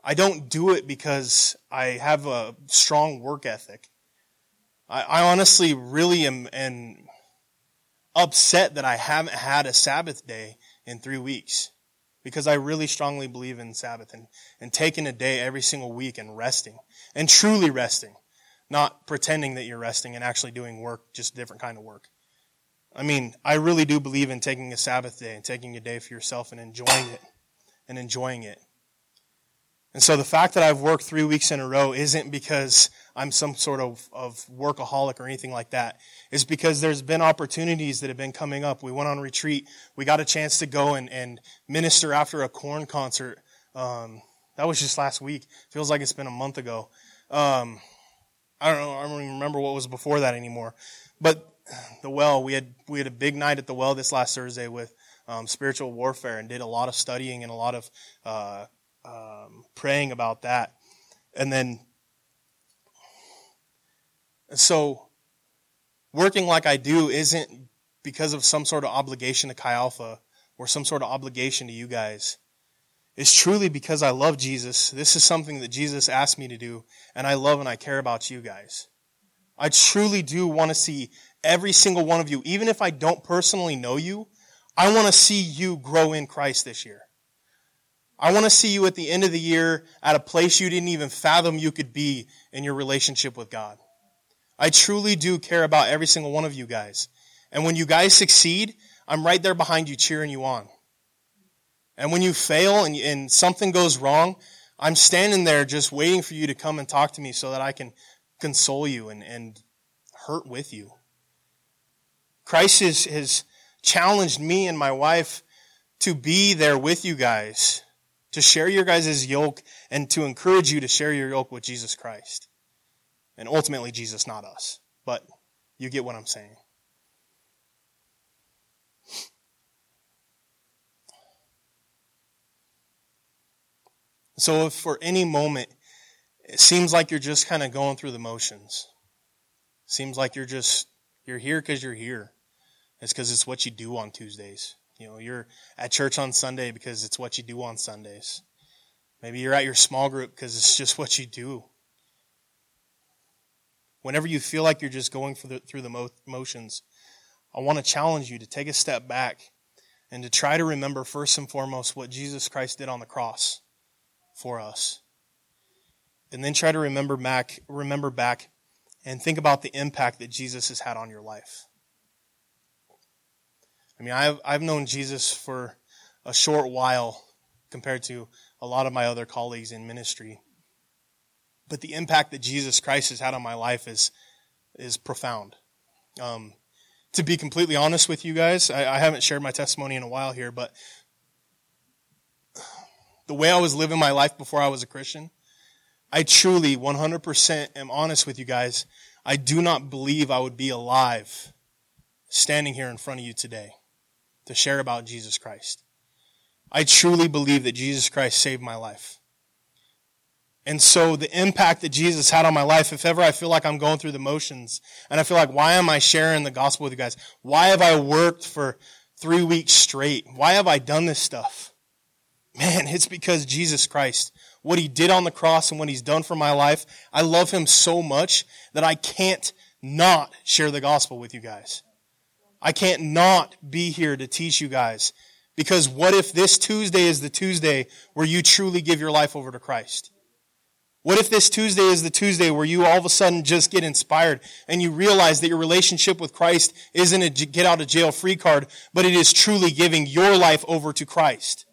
I don't do it because I have a strong work ethic. I, I honestly really am, am upset that I haven't had a Sabbath day in three weeks because I really strongly believe in Sabbath and, and taking a day every single week and resting and truly resting, not pretending that you're resting and actually doing work, just a different kind of work. I mean, I really do believe in taking a Sabbath day and taking a day for yourself and enjoying it and enjoying it. And so the fact that I've worked three weeks in a row isn't because I'm some sort of, of workaholic or anything like that. It's because there's been opportunities that have been coming up. We went on retreat. We got a chance to go and, and minister after a Korn concert. Um, that was just last week. Feels like it's been a month ago. Um, I don't know. I don't even remember what was before that anymore. But the well, we had we had a big night at the well this last Thursday with um, spiritual warfare and did a lot of studying and a lot of uh, um, praying about that. And then, so working like I do isn't because of some sort of obligation to Chi Alpha or some sort of obligation to you guys. It's truly because I love Jesus. This is something that Jesus asked me to do, and I love and I care about you guys. I truly do want to see every single one of you, even if I don't personally know you, I want to see you grow in Christ this year. I want to see you at the end of the year at a place you didn't even fathom you could be in your relationship with God. I truly do care about every single one of you guys. And when you guys succeed, I'm right there behind you cheering you on. And when you fail and, and something goes wrong, I'm standing there just waiting for you to come and talk to me so that I can console you and, and hurt with you. Christ has, has challenged me and my wife to be there with you guys to share your guys' yoke and to encourage you to share your yoke with Jesus Christ. And ultimately, Jesus, not us. But you get what I'm saying. So if for any moment it seems like you're just kind of going through the motions, seems like you're just, you're here because you're here. It's because it's what you do on Tuesdays. You know, you're at church on Sunday because it's what you do on Sundays. Maybe you're at your small group because it's just [laughs] what you do. Whenever you feel like you're just going the, through the motions, I want to challenge you to take a step back and to try to remember first and foremost what Jesus Christ did on the cross for us. And then try to remember back, remember back and think about the impact that Jesus has had on your life. I mean, I've, I've known Jesus for a short while compared to a lot of my other colleagues in ministry. But the impact that Jesus Christ has had on my life is, is profound. Um, to be completely honest with you guys, I, I haven't shared my testimony in a while here, but the way I was living my life before I was a Christian, I truly 100% am honest with you guys. I do not believe I would be alive standing here in front of you today to share about Jesus Christ. I truly believe that Jesus Christ saved my life. And so the impact that Jesus had on my life, if ever I feel like I'm going through the motions and I feel like, why am I sharing the gospel with you guys? Why have I worked for three weeks straight? Why have I done this stuff? Man, it's because Jesus Christ, what he did on the cross and what he's done for my life, I love him so much that I can't not share the gospel with you guys. I can't not be here to teach you guys. Because what if this Tuesday is the Tuesday where you truly give your life over to Christ? What if this Tuesday is the Tuesday where you all of a sudden just get inspired and you realize that your relationship with Christ isn't a get out of jail free card, but it is truly giving your life over to Christ?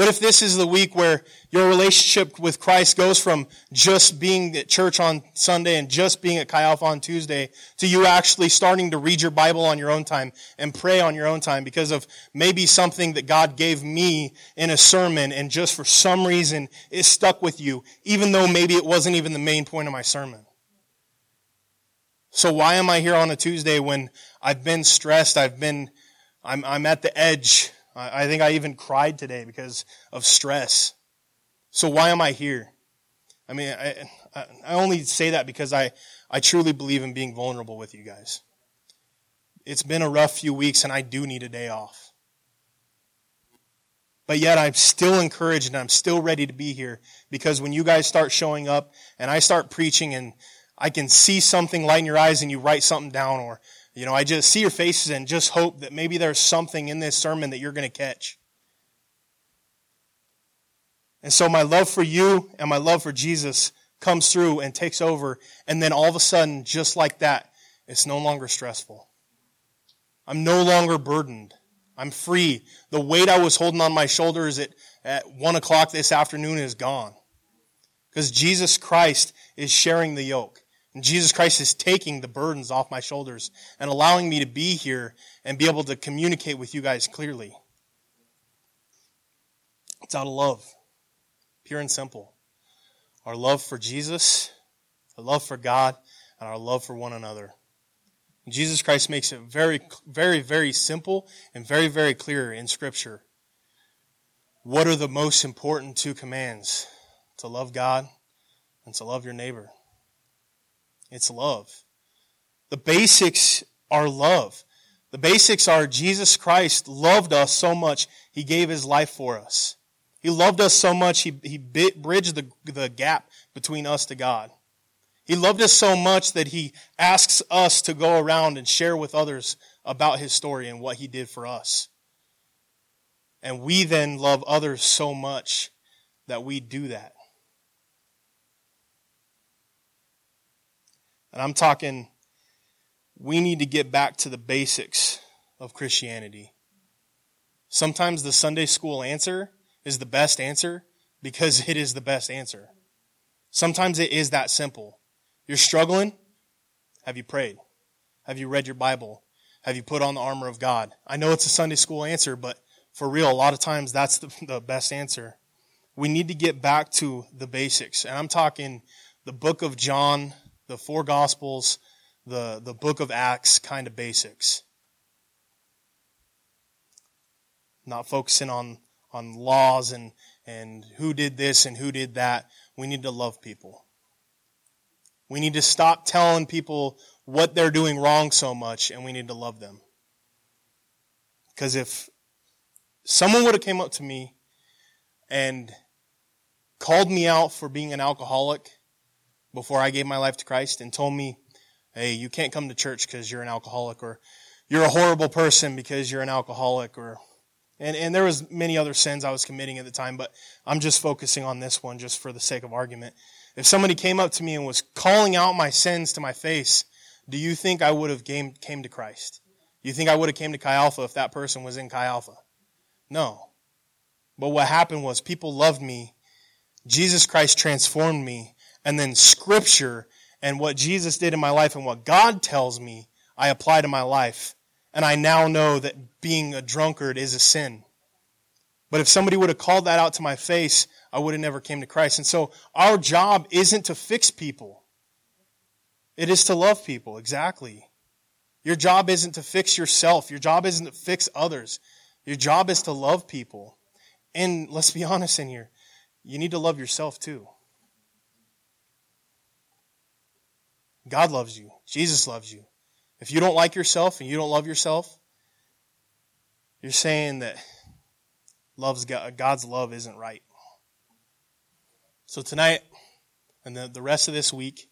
What if this is the week where your relationship with Christ goes from just being at church on Sunday and just being at Chi Alpha on Tuesday to you actually starting to read your Bible on your own time and pray on your own time because of maybe something that God gave me in a sermon and just for some reason it stuck with you, even though maybe it wasn't even the main point of my sermon. So why am I here on a Tuesday when I've been stressed? I've been, I'm, I'm at the edge. I, think I even cried today because of stress. So why am I here? I mean, I, I only say that because I, I truly believe in being vulnerable with you guys. It's been a rough few weeks and I do need a day off. But yet I'm still encouraged and I'm still ready to be here because when you guys start showing up and I start preaching and I can see something light in your eyes and you write something down or, you know, I just see your faces and just hope that maybe there's something in this sermon that you're going to catch. And so my love for you and my love for Jesus comes through and takes over. And then all of a sudden, just like that, it's no longer stressful. I'm no longer burdened. I'm free. The weight I was holding on my shoulders at, at one o'clock this afternoon is gone. Because Jesus Christ is sharing the yoke. And Jesus Christ is taking the burdens off my shoulders and allowing me to be here and be able to communicate with you guys clearly. It's out of love. Pure and simple. Our love for Jesus, our love for God, and our love for one another. Jesus Christ makes it very, very, very simple and very, very clear in Scripture. What are the most important two commands? To love God and to love your neighbor. It's love. The basics are love. The basics are Jesus Christ loved us so much, He gave His life for us. He loved us so much, He, he bridged the, the gap between us to God. He loved us so much that He asks us to go around and share with others about His story and what He did for us. And we then love others so much that we do that. And I'm talking, we need to get back to the basics of Christianity. Sometimes the Sunday school answer is the best answer because [laughs] it is the best answer. Sometimes it is that simple. You're struggling? Have you prayed? Have you read your Bible? Have you put on the armor of God? I know it's a Sunday school answer, but for real, a lot of times that's the, [laughs] the best answer. We need to get back to the basics. And I'm talking the book of John, the four gospels, the, the book of Acts kind of basics. Not focusing on on laws and, and who did this and who did that. We need to love people. We need to stop telling people what they're doing wrong so much and we need to love them. Because if someone would have came up to me and called me out for being an alcoholic before I gave my life to Christ and told me, hey, you can't come to church because you're an alcoholic or you're a horrible person because you're an alcoholic or and, and there was many other sins I was committing at the time, but I'm just focusing on this one just for the sake of argument. If somebody came up to me and was calling out my sins to my face, do you think I would have came, came to Christ? Do you think I would have came to Chi Alpha if that person was in Chi Alpha? No. But what happened was people loved me. Jesus Christ transformed me. And then scripture and what Jesus did in my life and what God tells me, I apply to my life and I now know that being a drunkard is a sin. But if somebody would have called that out to my face, I would have never came to Christ. And so our job isn't to fix people. It is to love people, exactly. Your job isn't to fix yourself. Your job isn't to fix others. Your job is to love people. And let's be honest in here, you need to love yourself too. God loves you. Jesus loves you. If you don't like yourself and you don't love yourself, you're saying that love's God, God's love isn't right. So tonight and the, the rest of this week,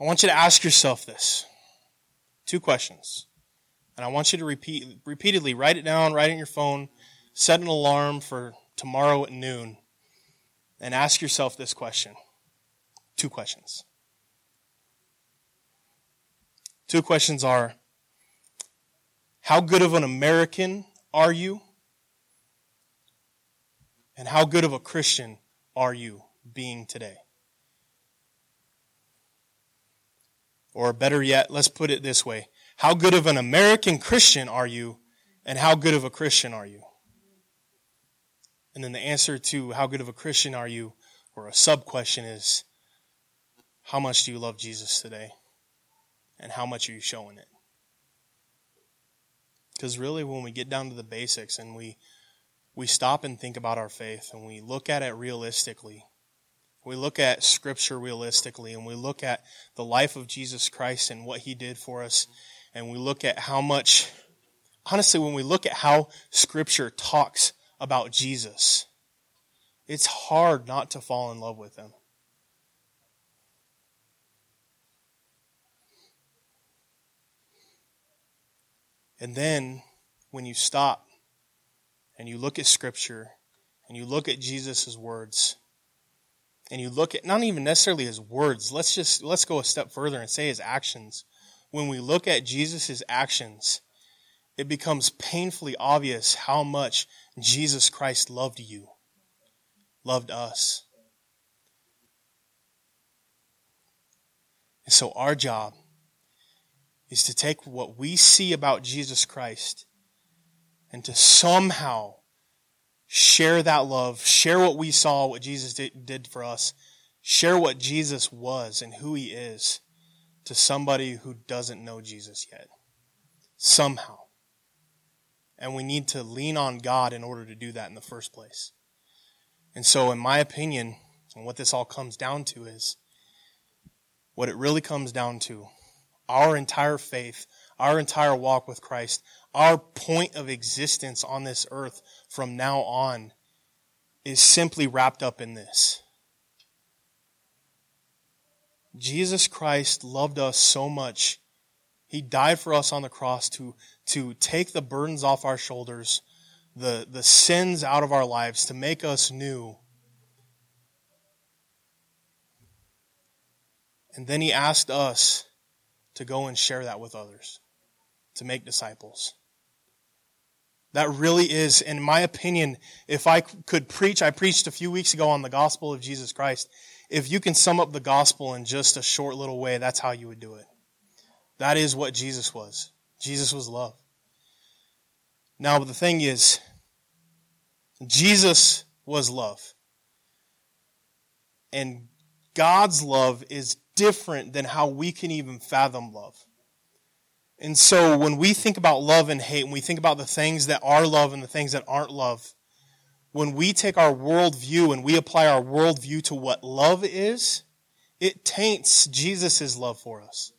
I want you to ask yourself this. Two questions. And I want you to repeat repeatedly write it down, write it in your phone, set an alarm for tomorrow at noon, and ask yourself this question. Two questions. Two questions are How good of an American are you? And how good of a Christian are you being today? Or better yet, let's put it this way How good of an American Christian are you? And how good of a Christian are you? And then the answer to how good of a Christian are you, or a sub question is how much do you love Jesus today? And how much are you showing it? Because really, when we get down to the basics and we, we stop and think about our faith and we look at it realistically, we look at Scripture realistically and we look at the life of Jesus Christ and what He did for us, and we look at how much, honestly, when we look at how Scripture talks about Jesus, it's hard not to fall in love with Him. And then when you stop and you look at Scripture and you look at Jesus' words, and you look at not even necessarily his words, let's just let's go a step further and say his actions. When we look at Jesus' actions, it becomes painfully obvious how much Jesus Christ loved you, loved us. And so our job is to take what we see about Jesus Christ and to somehow share that love, share what we saw, what Jesus did, for us, share what Jesus was and who he is to somebody who doesn't know Jesus yet. Somehow. And we need to lean on God in order to do that in the first place. And so, in my opinion, and what this all comes down to is what it really comes down to our entire faith, our entire walk with Christ, our point of existence on this earth from now on is simply wrapped up in this. Jesus Christ loved us so much. He died for us on the cross to, to take the burdens off our shoulders, the, the sins out of our lives, to make us new. And then he asked us to go and share that with others, to make disciples. That really is, in my opinion, if I could preach, I preached a few weeks ago on the gospel of Jesus Christ. If you can sum up the gospel in just a short little way, that's how you would do it. That is what Jesus was. Jesus was love. Now, the thing is, Jesus was love. And God's love is different than how we can even fathom love. And so when we think about love and hate, when we think about the things that are love and the things that aren't love, when we take our worldview and we apply our worldview to what love is, it taints Jesus' love for us.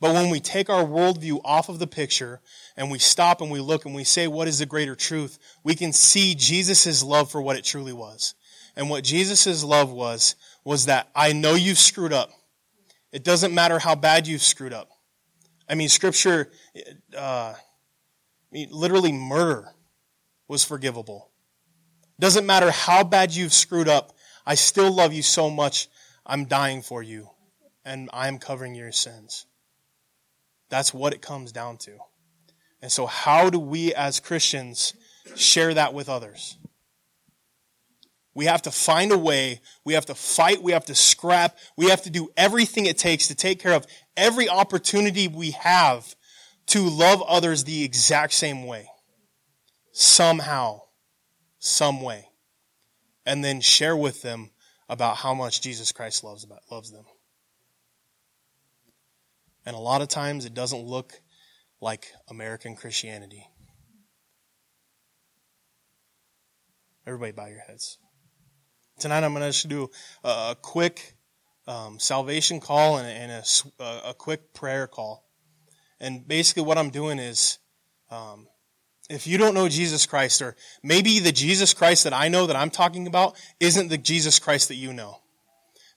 But when we take our worldview off of the picture and we stop and we look and we say, what is the greater truth? We can see Jesus' love for what it truly was. And what Jesus' love was, was that I know you've screwed up. It doesn't matter how bad you've screwed up. I mean, scripture, uh, I mean, literally murder was forgivable. Doesn't matter how bad you've screwed up. I still love you so much. I'm dying for you and I'm covering your sins. That's what it comes down to. And so how do we as Christians share that with others? We have to find a way. We have to fight. We have to scrap. We have to do everything it takes to take care of every opportunity we have to love others the exact same way. Somehow. Some way. And then share with them about how much Jesus Christ loves, about, loves them. And a lot of times it doesn't look like American Christianity. Everybody bow your heads. Tonight I'm going to do a, quick um, salvation call and, and a, a, quick prayer call. And basically what I'm doing is, um, if you don't know Jesus Christ, or maybe the Jesus Christ that I know that I'm talking about isn't the Jesus Christ that you know.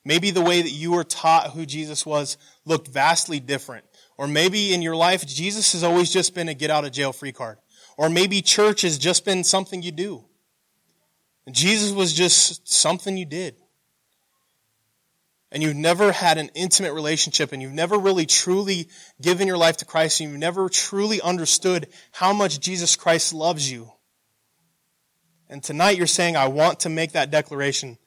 Maybe the way that you were taught who Jesus was looked vastly different. Or maybe in your life, Jesus has always just been a get out of jail free card. Or maybe church has just been something you do. Jesus was just something you did. And you've never had an intimate relationship and you've never really truly given your life to Christ and you've never truly understood how much Jesus Christ loves you. And tonight you're saying, I want to make that declaration.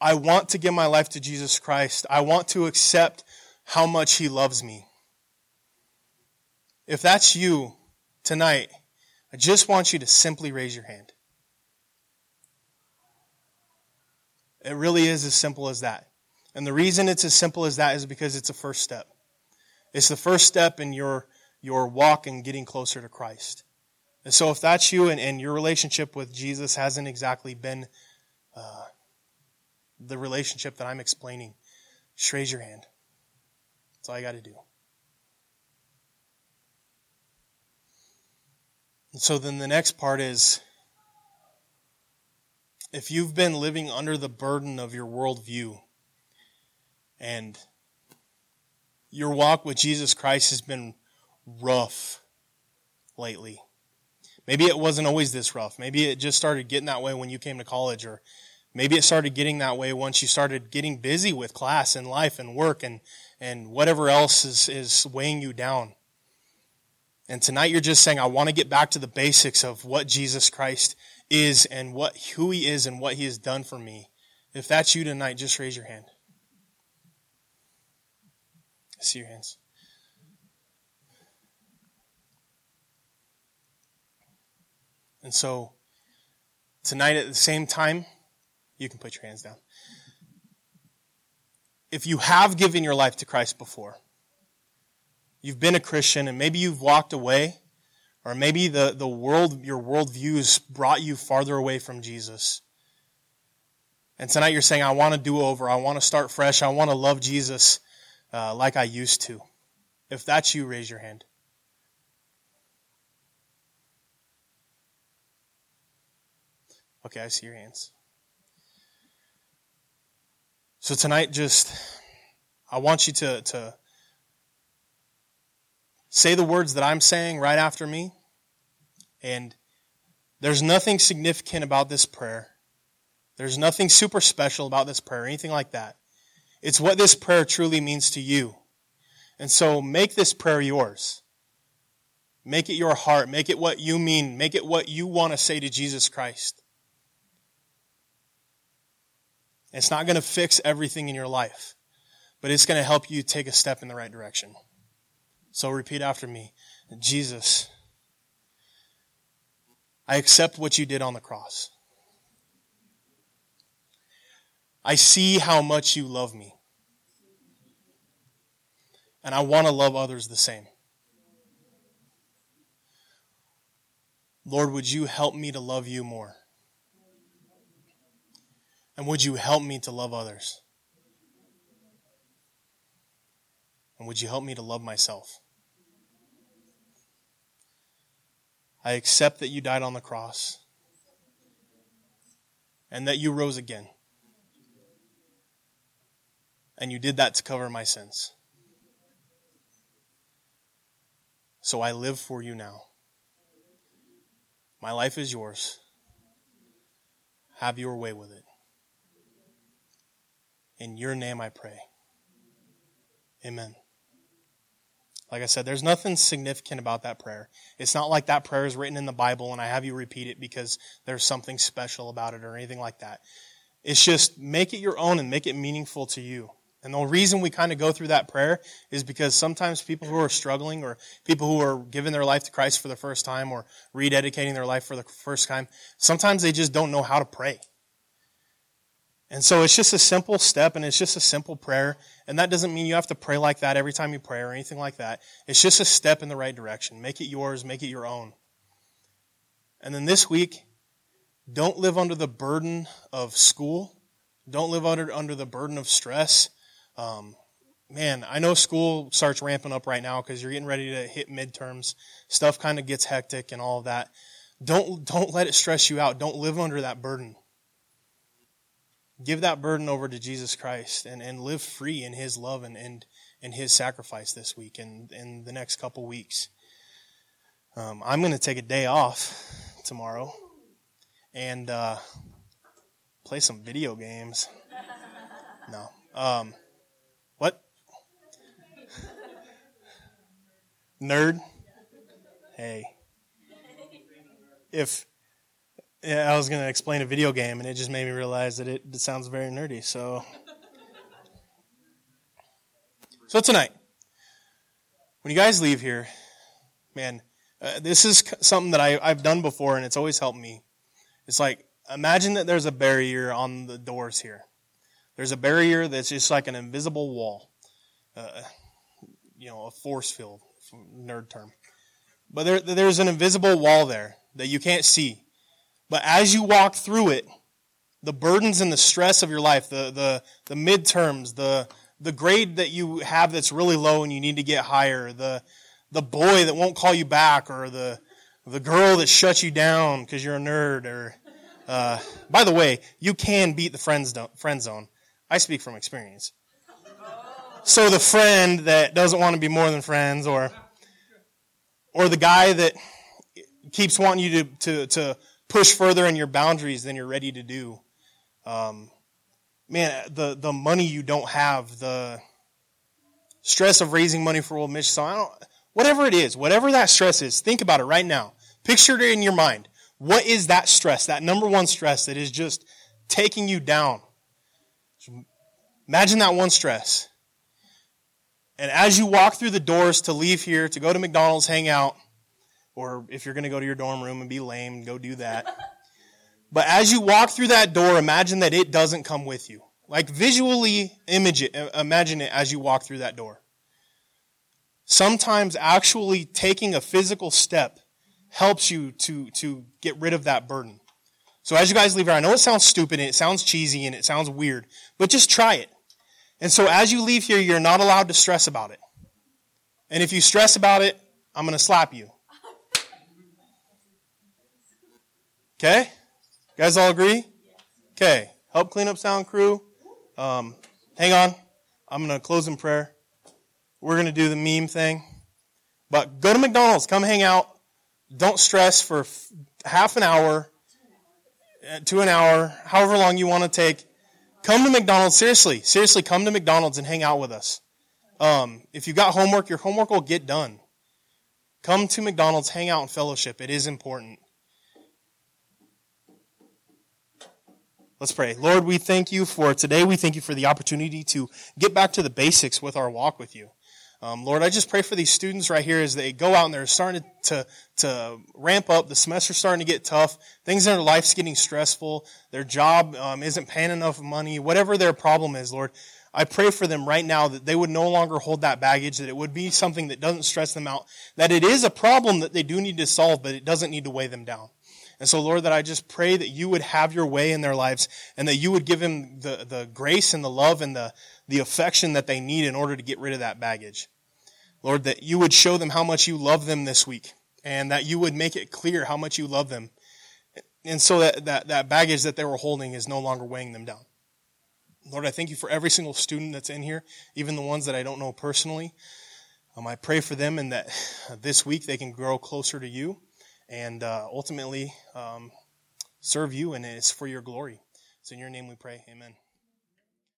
I want to give my life to Jesus Christ. I want to accept how much He loves me. If that's you tonight, I just want you to simply raise your hand. It really is as simple as that. And the reason it's as simple as that is because it's a first step. It's the first step in your, your walk and getting closer to Christ. And so if that's you and, and your relationship with Jesus hasn't exactly been uh, the relationship that I'm explaining, just raise your hand. That's all you got to do. And so then the next part is if you've been living under the burden of your worldview and your walk with Jesus Christ has been rough lately. Maybe it wasn't always this rough. Maybe it just started getting that way when you came to college, or maybe it started getting that way once you started getting busy with class and life and work and, and whatever else is, is weighing you down. And tonight you're just saying, I want to get back to the basics of what Jesus Christ is and what, who he is and what he has done for me. If that's you tonight, just raise your hand. I see your hands. And so, tonight at the same time, you can put your hands down. If you have given your life to Christ before, you've been a Christian and maybe you've walked away, or maybe the, the world, your worldviews brought you farther away from Jesus. And tonight you're saying, I want to do over. I want to start fresh. I want to love Jesus uh, like I used to. If that's you, raise your hand. Okay, I see your hands. So tonight, just, I want you to, to say the words that I'm saying right after me. And there's nothing significant about this prayer. There's nothing super special about this prayer, anything like that. It's what this prayer truly means to you. And so make this prayer yours. Make it your heart. Make it what you mean. Make it what you want to say to Jesus Christ. It's not going to fix everything in your life, but it's going to help you take a step in the right direction. So repeat after me. Jesus, I accept what you did on the cross. I see how much you love me. And I want to love others the same. Lord, would you help me to love you more? And would you help me to love others? And would you help me to love myself? I accept that you died on the cross and that you rose again. And you did that to cover my sins. So I live for you now. My life is yours. Have your way with it. In your name I pray. Amen. Like I said, there's nothing significant about that prayer. It's not like that prayer is written in the Bible and I have you repeat it because there's something special about it or anything like that. It's just make it your own and make it meaningful to you. And the reason we kind of go through that prayer is because sometimes people who are struggling or people who are giving their life to Christ for the first time or rededicating their life for the first time, sometimes they just don't know how to pray. And so it's just a simple step and it's just a simple prayer. And that doesn't mean you have to pray like that every time you pray or anything like that. It's just a step in the right direction. Make it yours, make it your own. And then this week, don't live under the burden of school. Don't live under, under the burden of stress. Um, man, I know school starts ramping up right now because you're getting ready to hit midterms. Stuff kind of gets hectic and all of that. Don't, don't let it stress you out. Don't live under that burden. Give that burden over to Jesus Christ and, and live free in His love and, and, and His sacrifice this week and in the next couple weeks. Um, I'm going to take a day off tomorrow and uh, play some video games. No. Um, what? Nerd? Hey. If yeah, I was going to explain a video game, and it just made me realize that it, it sounds very nerdy. So, so tonight, when you guys leave here, man, uh, this is something that I, I've done before, and it's always helped me. It's like imagine that there's a barrier on the doors here. There's a barrier that's just like an invisible wall, uh, you know, a force field, nerd term. But there, there's an invisible wall there that you can't see. But as you walk through it, the burdens and the stress of your life, the, the, the midterms, the, the grade that you have that's really low and you need to get higher, the, the boy that won't call you back, or the, the girl that shuts you down because you're a nerd, or, uh, by the way, you can beat the friend zone. I speak from experience. So the friend that doesn't want to be more than friends, or, or the guy that keeps wanting you to, to, to push further in your boundaries than you're ready to do. Um, man, the, the money you don't have, the stress of raising money for Old Michigan. So I don't, whatever it is, whatever that stress is, think about it right now. Picture it in your mind. What is that stress, that number one stress that is just taking you down? Imagine that one stress. And as you walk through the doors to leave here, to go to McDonald's, hang out, or if you're going to go to your dorm room and be lame, go do that. [laughs] But as you walk through that door, imagine that it doesn't come with you. Like visually image it, uh, imagine it as you walk through that door. Sometimes actually taking a physical step helps you to, to get rid of that burden. So as you guys leave here, I know it sounds stupid and it sounds cheesy and it sounds weird, but just try it. And so as you leave here, you're not allowed to stress about it. And if you stress about it, I'm going to slap you. Okay? Guys all agree? Okay. Help clean up sound crew. Um, hang on. I'm going to close in prayer. We're going to do the meme thing. But go to McDonald's. Come hang out. Don't stress for f- half an hour uh, to an hour, however long you want to take. Come to McDonald's. Seriously. Seriously, come to McDonald's and hang out with us. Um, if you've got homework, your homework will get done. Come to McDonald's, hang out and fellowship. It is important. Let's pray. Lord, we thank you for today. We thank you for the opportunity to get back to the basics with our walk with you. Um, Lord, I just pray for these students right here as they go out and they're starting to, to ramp up. The semester's starting to get tough. Things in their life's getting stressful. Their job um, isn't paying enough money. Whatever their problem is, Lord, I pray for them right now that they would no longer hold that baggage, that it would be something that doesn't stress them out, that it is a problem that they do need to solve, but it doesn't need to weigh them down. And so, Lord, that I just pray that you would have your way in their lives and that you would give them the, the grace and the love and the, the affection that they need in order to get rid of that baggage. Lord, that you would show them how much you love them this week and that you would make it clear how much you love them. And so that, that, that baggage that they were holding is no longer weighing them down. Lord, I thank you for every single student that's in here, even the ones that I don't know personally. Um, I pray for them and that this week they can grow closer to you and uh, ultimately um, serve you, and it's for your glory. It's in your name we pray. Amen.